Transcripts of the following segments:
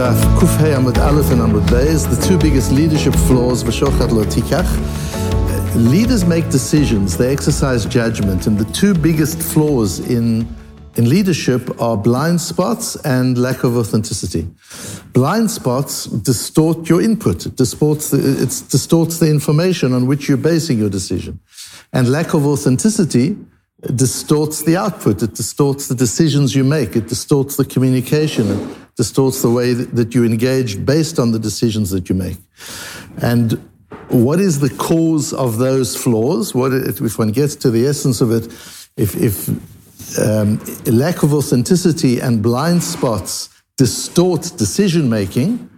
Daf Kufhei Amud Aleph and Amud Beis, the two biggest leadership flaws, V'shochat lo tikach. Leaders make decisions, they exercise judgment, and the two biggest flaws in, in leadership are blind spots and lack of authenticity. Blind spots distort your input, it distorts the, it distorts the information on which you're basing your decision. And lack of authenticity distorts the output, it distorts the decisions you make, it distorts the communication, distorts the way that you engage based on the decisions that you make. And what is the cause of those flaws? What if one gets to the essence of it? If, if um, lack of authenticity and blind spots distort decision making,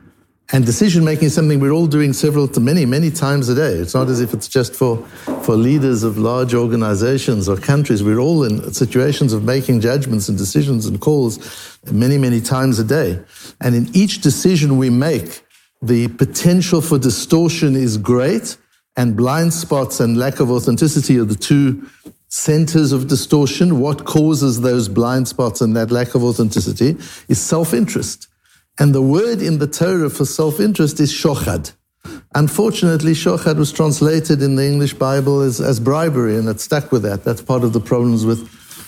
and decision making is something we're all doing several, to many, many times a day. It's not as if it's just for, for leaders of large organizations or countries. We're all in situations of making judgments and decisions and calls many, many times a day. And in each decision we make, the potential for distortion is great, and blind spots and lack of authenticity are the two centers of distortion. What causes those blind spots and that lack of authenticity is self interest. And the word in the Torah for self interest is shochad. Unfortunately, shochad was translated in the English Bible as, as bribery, and it stuck with that. That's part of the problems with,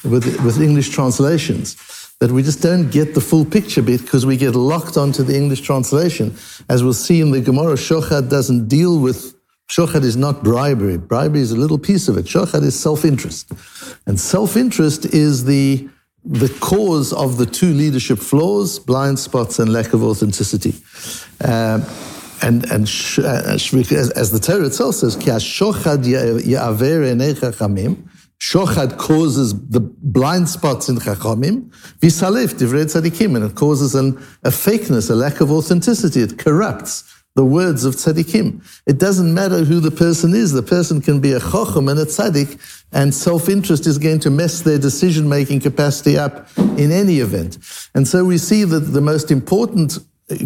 with, with English translations. That we just don't get the full picture because we get locked onto the English translation. As we'll see in the Gemara, shochad doesn't deal with, shochad is not bribery. Bribery is a little piece of it. Shochad is self interest. And self interest is the the cause of the two leadership flaws, blind spots and lack of authenticity. Uh, and and sh- uh, as, as, the Torah itself says, shochad Shochad causes the blind spots in Chachamim. Visalif, divrei tzadikim, and it causes an, a fakeness, a lack of authenticity. It corrupts the words of tzaddikim. It doesn't matter who the person is. The person can be a chochem and a tzaddik, and self-interest is going to mess their decision-making capacity up in any event. And so we see that the most important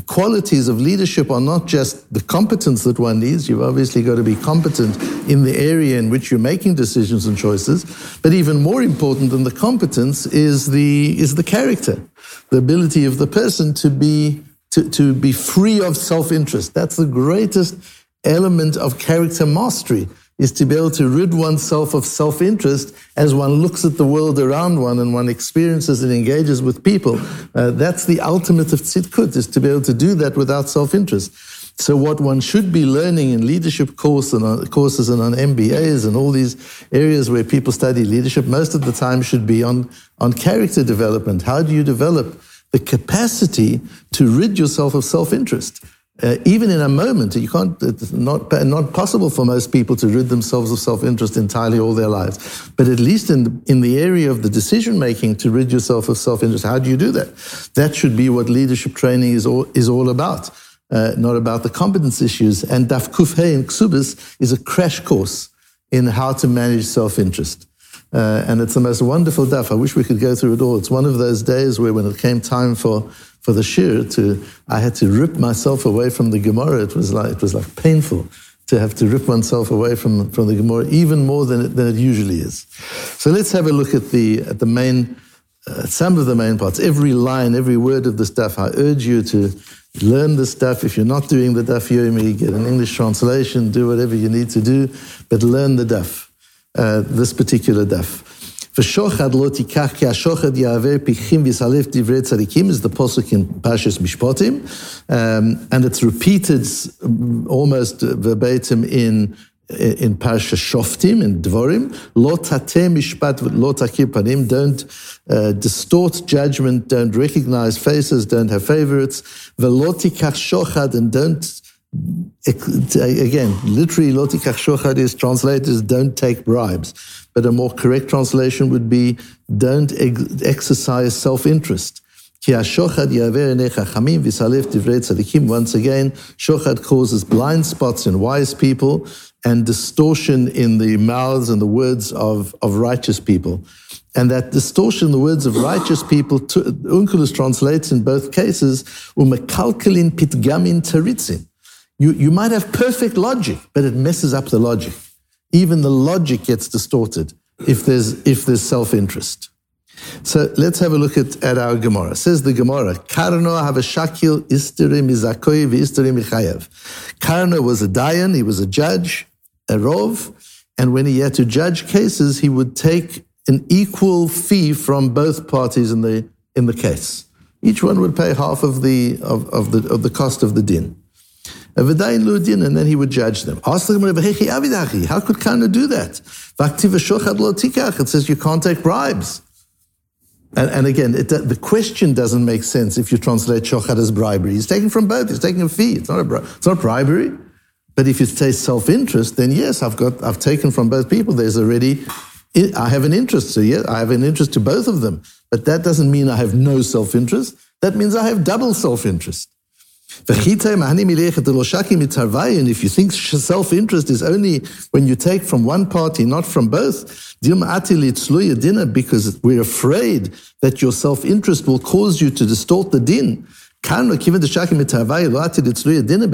qualities of leadership are not just the competence that one needs. You've obviously got to be competent in the area in which you're making decisions and choices. But even more important than the competence is the, is the character, the ability of the person to be to, to be free of self interest. That's the greatest element of character mastery, is to be able to rid oneself of self interest as one looks at the world around one and one experiences and engages with people. Uh, that's the ultimate of tzidkut, is to be able to do that without self interest. So what one should be learning in leadership course and on, courses and on MBAs and all these areas where people study leadership, most of the time should be on, on character development. How do you develop the capacity to rid yourself of self-interest. Uh, even in a moment, you can't, it's not, not possible for most people to rid themselves of self-interest entirely all their lives. But at least in the, in the area of the decision making to rid yourself of self-interest, how do you do that? That should be what leadership training is all, is all about, uh, not about the competence issues. And Daf Kufhei in Ksubis is a crash course in how to manage self-interest. Uh, and it's the most wonderful daf. I wish we could go through it all. It's one of those days where when it came time for, for the shir to, I had to rip myself away from the Gemara. It was like, it was like painful to have to rip oneself away from, from the Gemara even more than it, than it usually is. So let's have a look at the, at the main, uh, some of the main parts. Every line, every word of the stuff. I urge you to learn the stuff. If you're not doing the daf yomi, get an English translation, do whatever you need to do, but learn the daf. Uh, this particular daf. V'shochad lo tikach ki ha-shochad ya'aver pichim v'yisalef divrei tzadikim is the posuk in Pashas Mishpotim, um, and it's repeated almost verbatim in in Parsha Shoftim, in Dvorim, lo tateh mishpat lo panim, don't uh, distort judgment, don't recognize faces, don't have favorites, tikach shochad, and don't Uh, again, literally, lotikach shochad is translated as don't take bribes. But a more correct translation would be don't ex- exercise self interest. Once again, shochad causes blind spots in wise people and distortion in the mouths and the words of, of righteous people. And that distortion the words of righteous people, Unculus translates in both cases, umekalkalin pitgamin teritzin you, you might have perfect logic, but it messes up the logic. Even the logic gets distorted if there's, if there's self interest. So let's have a look at, at our Gemara. Says the Gemara, Karno have a shakil isteri mizakoy isteri michayev. Karno was a dayan, he was a judge, a rov, and when he had to judge cases, he would take an equal fee from both parties in the in the case. Each one would pay half of the of, of the of the cost of the din. And then he would judge them. How could Karno do that? It says you can't take bribes. And, and again, it, the question doesn't make sense if you translate shochad as bribery. He's taking from both. He's taking a fee. It's not, a, it's not bribery. But if you say self-interest, then yes, I've got, I've taken from both people. There's already, I have an interest. So I have an interest to both of them. But that doesn't mean I have no self-interest. That means I have double self-interest. And if you think self-interest is only when you take from one party, not from both, because we're afraid that your self-interest will cause you to distort the din. But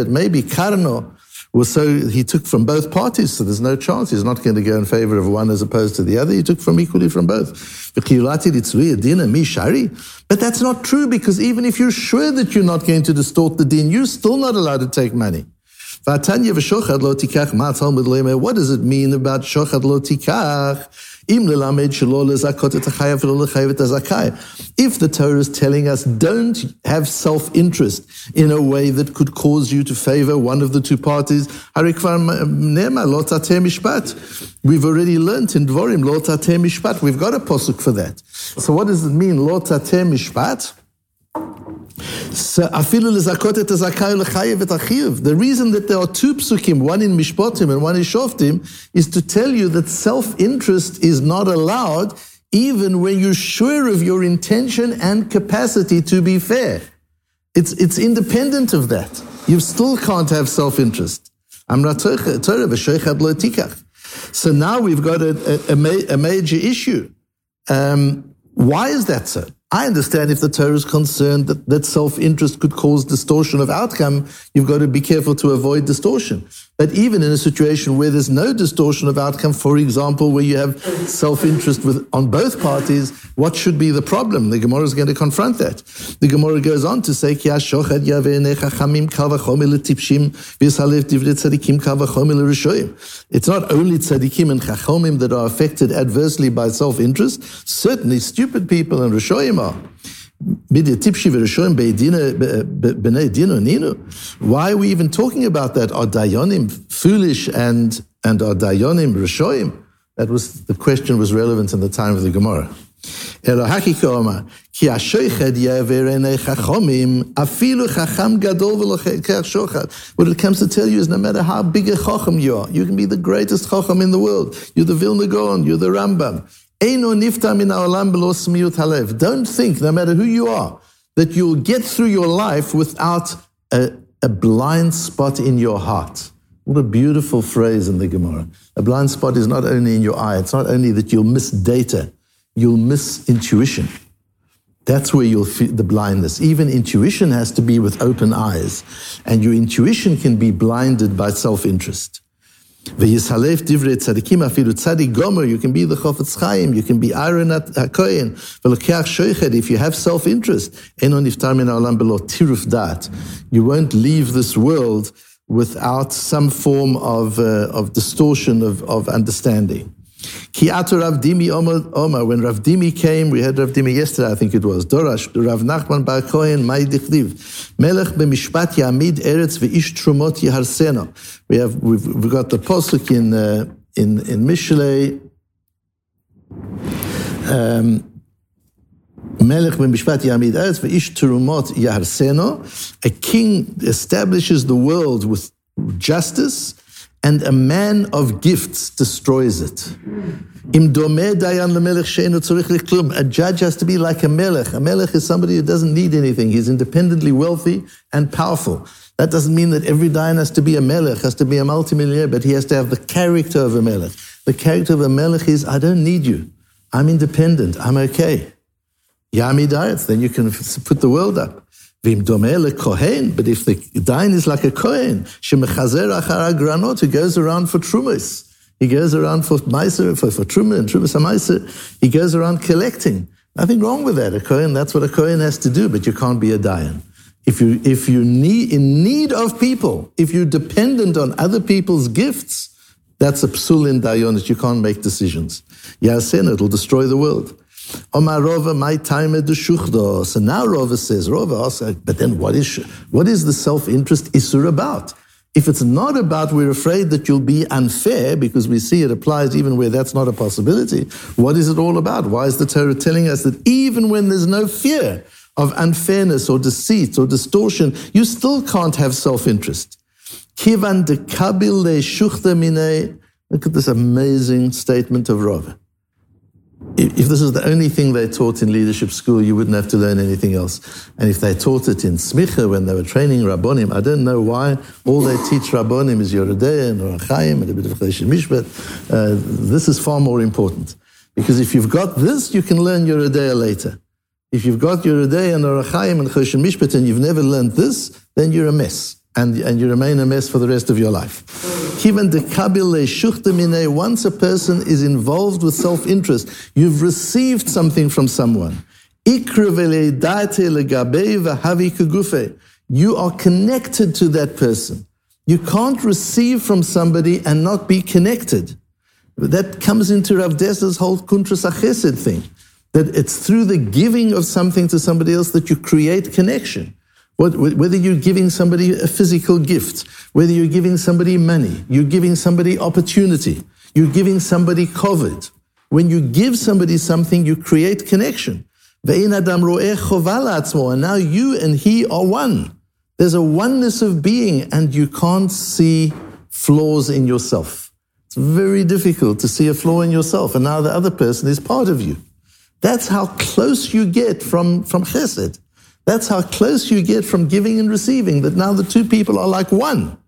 maybe karno well, so he took from both parties, so there's no chance. He's not going to go in favor of one as opposed to the other. He took from equally from both. But that's not true because even if you're sure that you're not going to distort the din, you're still not allowed to take money. What does it mean about shochad lo? If the Torah is telling us don't have self-interest in a way that could cause you to favor one of the two parties, we've already learnt in Dvorim, mishpat. We've got a posuk for that. So what does it mean, mishpat? The reason that there are two psukim, one in Mishpotim and one in Shoftim, is to tell you that self-interest is not allowed even when you're sure of your intention and capacity to be fair. It's, it's independent of that. You still can't have self-interest. So now we've got a, a, a major issue. Um, why is that so? I understand if the Torah is concerned that, that self-interest could cause distortion of outcome, you've got to be careful to avoid distortion. But even in a situation where there's no distortion of outcome, for example, where you have self-interest with, on both parties, what should be the problem? The Gemara is going to confront that. The Gemara goes on to say, It's not only tzadikim and chachomim that are affected adversely by self-interest. Certainly stupid people and rishoyim are. Why are we even talking about that? Are dayanim foolish and, and are dayanim rishoim? That was, the question was relevant in the time of the Gemara. What it comes to tell you is no matter how big a chacham you are, you can be the greatest chacham in the world. You're the Vilna Gaon, you're the Rambam. Don't think, no matter who you are, that you'll get through your life without a, a blind spot in your heart. What a beautiful phrase in the Gemara. A blind spot is not only in your eye, it's not only that you'll miss data, you'll miss intuition. That's where you'll feel the blindness. Even intuition has to be with open eyes, and your intuition can be blinded by self interest. V'yisalef divrei tzadikim afilu tzadik gomer, you can be the Chofetz Chaim, you can be Aaron HaKohen, v'lokeach shoiched, if you have self-interest, eno niftar min ha'olam belo tiruf dat, you won't leave this world without some form of, uh, of distortion of, of understanding. Rav Dimi when Rav Dimi came, we had Rav Dimi yesterday, I think it was, Dorash, Rav Nachman Bar Kohen, Mai Dichdiv, Melech b'mishpat yamid eretz v'ish trumot yiharseno. We have, we've, we've got the posuk in, uh, in, in Mishlei, um, Melech b'mishpat yamid eretz v'ish trumot yaharseno. A king establishes the world with justice, and a man of gifts destroys it. A judge has to be like a melech. A melech is somebody who doesn't need anything. He's independently wealthy and powerful. That doesn't mean that every dayan has to be a melech, has to be a multimillionaire, but he has to have the character of a melech. The character of a melech is, I don't need you. I'm independent. I'm okay. Yami diet, then you can put the world up. Vim domele kohen, but if the dain is like a kohen, shemechazer achar granot, he goes around for trumas, he goes around for meiser, for, for truma and trumas he goes around collecting. Nothing wrong with that. A Kohen, that's what a Kohen has to do, but you can't be a Dayan. If you if you need in need of people, if you're dependent on other people's gifts, that's a psul in dayonis. You can't make decisions. Yasin, it'll destroy the world. Omar Rova, my time at the shuchdo. So now Rova says, Rova asks, but then what is what is the self-interest isur about? If it's not about we're afraid that you'll be unfair, because we see it applies even where that's not a possibility, what is it all about? Why is the Torah telling us that even when there's no fear of unfairness or deceit or distortion, you still can't have self-interest? Kivan de kabil mine. Look at this amazing statement of Rava. If this is the only thing they taught in leadership school, you wouldn't have to learn anything else. And if they taught it in Smicha when they were training Rabbonim, I don't know why all they teach Rabbonim is Yoredei and Orach Chaim and a bit of Choshen Mishpat. Uh, this is far more important. Because if you've got this, you can learn Yoredei later. If you've got Yoredei and Orach Chaim and Choshen Mishpat and you've never learned this, then you're a mess and, and you remain a mess for the rest of your life. Once a person is involved with self-interest, you've received something from someone. You are connected to that person. You can't receive from somebody and not be connected. That comes into Rav Dessler's whole Kuntras Achesed thing. That it's through the giving of something to somebody else that you create connection. Whether you're giving somebody a physical gift, whether you're giving somebody money, you're giving somebody opportunity, you're giving somebody COVID. When you give somebody something, you create connection. And now you and he are one. There's a oneness of being, and you can't see flaws in yourself. It's very difficult to see a flaw in yourself, and now the other person is part of you. That's how close you get from, from chesed. That's how close you get from giving and receiving, that now the two people are like one.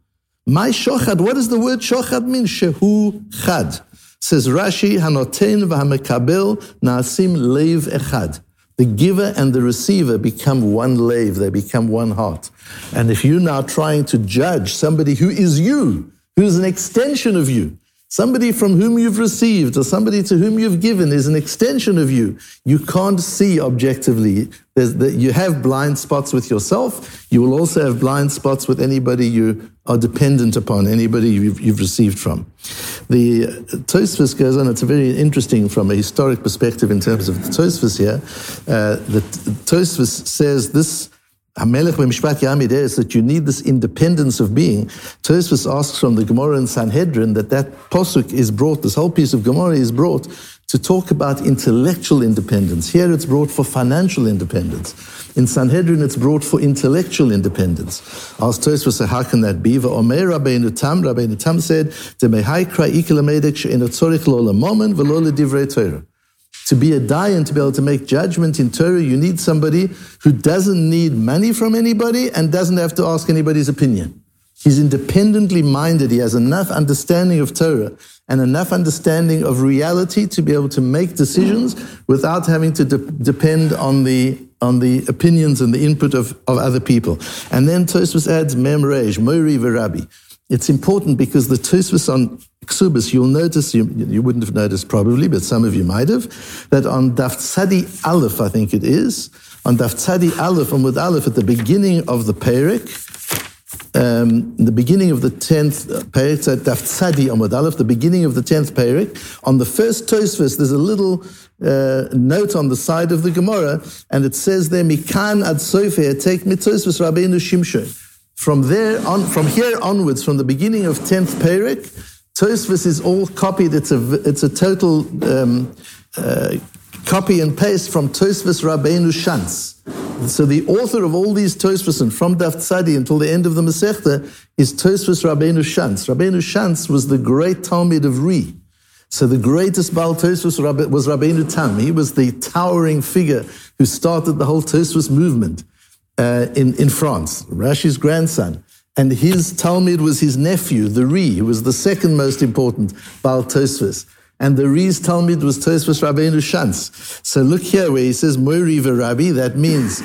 My shochad, what does the word shochad mean? Shehu chad. Says Rashi, hanoten v'hamekabel na'asim leiv echad. The giver and the receiver become one lave, they become one heart. And if you're now trying to judge somebody who is you, who's an extension of you, Somebody from whom you've received or somebody to whom you've given is an extension of you. You can't see objectively. The, you have blind spots with yourself. You will also have blind spots with anybody you are dependent upon, anybody you've, you've received from. The Tosfos goes on. It's very interesting from a historic perspective in terms of the Tosfos here. Uh, the Tosfos says this Hamelech b'mishpat Yamid is that you need this independence of being. Tosfos asks from the Gemara in Sanhedrin that that posuk is brought, this whole piece of Gemara is brought to talk about intellectual independence. Here it's brought for financial independence. In Sanhedrin it's brought for intellectual independence. Asks Tosfos, how can that be? Omer Rabbeinu Tam, Rabbeinu Tam said, Demehai kra ikel she'ena tzorich lo lemomen v'lo divrei Torah. To be a and to be able to make judgment in Torah, you need somebody who doesn't need money from anybody and doesn't have to ask anybody's opinion. He's independently minded. He has enough understanding of Torah and enough understanding of reality to be able to make decisions without having to de- depend on the on the opinions and the input of, of other people. And then Tosfos adds Mem Reish, Moiri Verabi. It's important because the Tosfos on Ksubis, you'll notice, you, you wouldn't have noticed probably, but some of you might have, that on Daf Tzadi Aleph, I think it is, on Daf Tzadi Aleph and with Aleph at the beginning of the Perik, um, the beginning of the 10th uh, Perik, so Daf Tzadi Amud Aleph, the beginning of the 10th Perik, on the first Tosfos, there's a little uh, note on the side of the Gemara, and it says there, Mikan ad Sofer, take mitosvus Rabbeinu Shimshon. From there on, from here onwards, from the beginning of 10th Perik, Tosfos is all copied. It's a, it's a total um, uh, copy and paste from Tosfos Rabbeinu Shantz. So the author of all these Tosfos, and from Daf Tzadi until the end of the Masechta, is Tosfos Rabbeinu Shantz. Rabbeinu Shantz was the great Talmud of Ri. So the greatest Baal Tosfos was Rabbeinu Tam. He was the towering figure who started the whole Tosfos movement uh, in, in France, Rashi's grandson. And his Talmud was his nephew, the Ri, who was the second most important Baal Tosfos. And the Ri's Talmud was Tosfos Rabbeinu Shantz. So look here where he says Moiri Rabbi, that means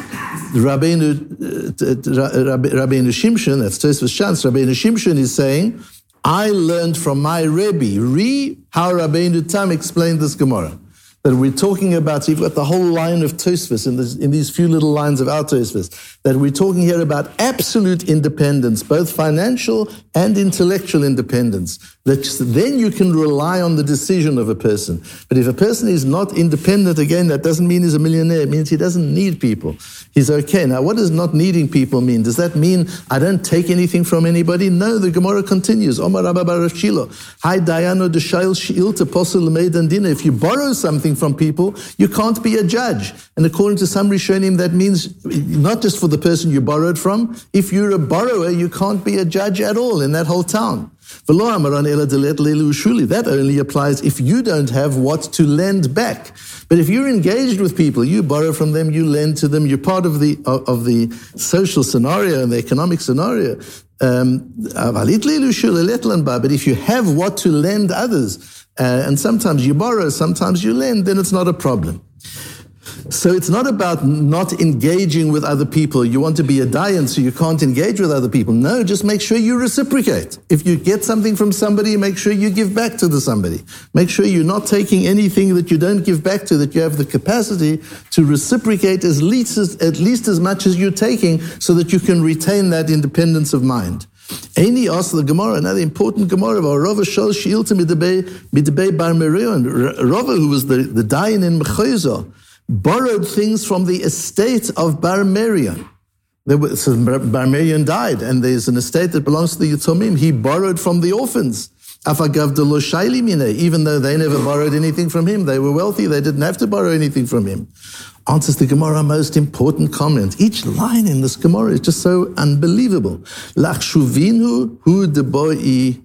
Rabbeinu, uh, Rabbeinu Shimshon, that's Tosfos Shantz, Rabbeinu Shimshon is saying, I learned from my Rebbe, Ri, how Rabbeinu Tam explained this Gemara. That we're talking about, so you've got the whole line of Tosfos in, in these few little lines of our Tosfos, that we're talking here about absolute independence, both financial and intellectual independence. That then you can rely on the decision of a person. But if a person is not independent, again, that doesn't mean he's a millionaire. It means he doesn't need people. He's okay. Now, what does not needing people mean? Does that mean I don't take anything from anybody? No, the Gemara continues. Omar Rabba Barashilo. Hi, Dayano de Shail Shilta Posel Dina. If you borrow something from people, you can't be a judge. And according to some Rishonim, that means not just for the person you borrowed from. If you're a borrower, you can't be a judge at all in that whole town. That only applies if you don't have what to lend back. But if you're engaged with people, you borrow from them, you lend to them, you're part of the of the social scenario and the economic scenario. Um, but if you have what to lend others, uh, and sometimes you borrow, sometimes you lend, then it's not a problem. So it's not about not engaging with other people. You want to be a dayan, so you can't engage with other people. No, just make sure you reciprocate. If you get something from somebody, make sure you give back to the somebody. Make sure you're not taking anything that you don't give back to, that you have the capacity to reciprocate as least as, at least as much as you're taking so that you can retain that independence of mind. Any also the Gemara, another important Gemara of Rava Shol Shilta Midabei Bar Merion. Rava, who was the, the Dayan in Mechozo, borrowed things from the estate of Bar Merion. so Bar Merion died, and there's an estate that belongs to the Yitomim. He borrowed from the orphans. Even though they never borrowed anything from him, they were wealthy, they didn't have to borrow anything from him. Answers the Gemara most important comment. Each line in this Gemara is just so unbelievable. Lachshuvinu hu deboi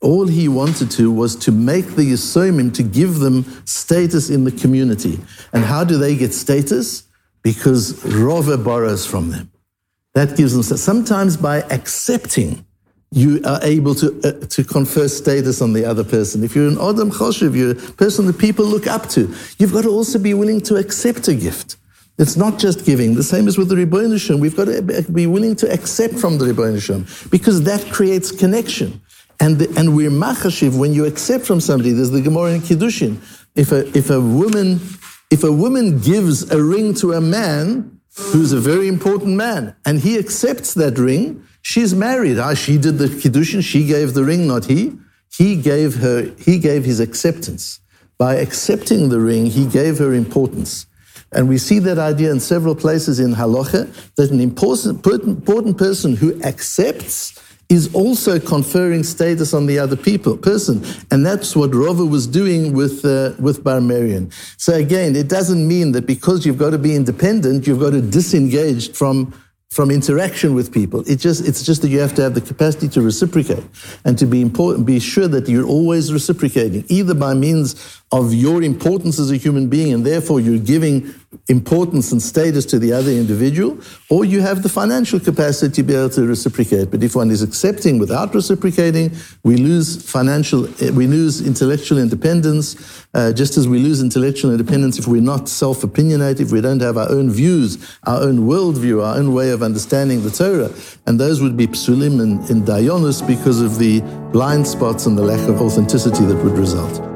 all he wanted to was to make the Yisomim, to give them status in the community. And how do they get status? Because Rova borrows from them. That gives them, sometimes by accepting, you are able to, uh, to confer status on the other person. If you're an Adam Choshev, you're a person that people look up to, you've got to also be willing to accept a gift. It's not just giving. The same as with the Rebbeinu We've got to be willing to accept from the Rebbeinu because that creates connection. And, the, and we're machashiv when you accept from somebody. There's the Gemara in Kiddushin. If a, if a woman, if a woman gives a ring to a man who's a very important man and he accepts that ring, she's married. Ah, she did the Kiddushin, she gave the ring, not he. He gave her, he gave his acceptance. By accepting the ring, he gave her importance. And we see that idea in several places in Halacha, that an important, important person who accepts is also conferring status on the other people, person. And that's what Rova was doing with, uh, with Bar Merion. So again, it doesn't mean that because you've got to be independent, you've got to disengage from from interaction with people. It just, it's just that you have to have the capacity to reciprocate and to be important, be sure that you're always reciprocating, either by means of your importance as a human being and therefore you're giving importance and status to the other individual, or you have the financial capacity to be able to reciprocate. But if one is accepting without reciprocating, we lose financial, we lose intellectual independence, uh, just as we lose intellectual independence if we're not self-opinionated, if we don't have our own views, our own worldview, our own way of understanding the Torah. And those would be psulim and, and dayonis because of the blind spots and the lack of authenticity that would result.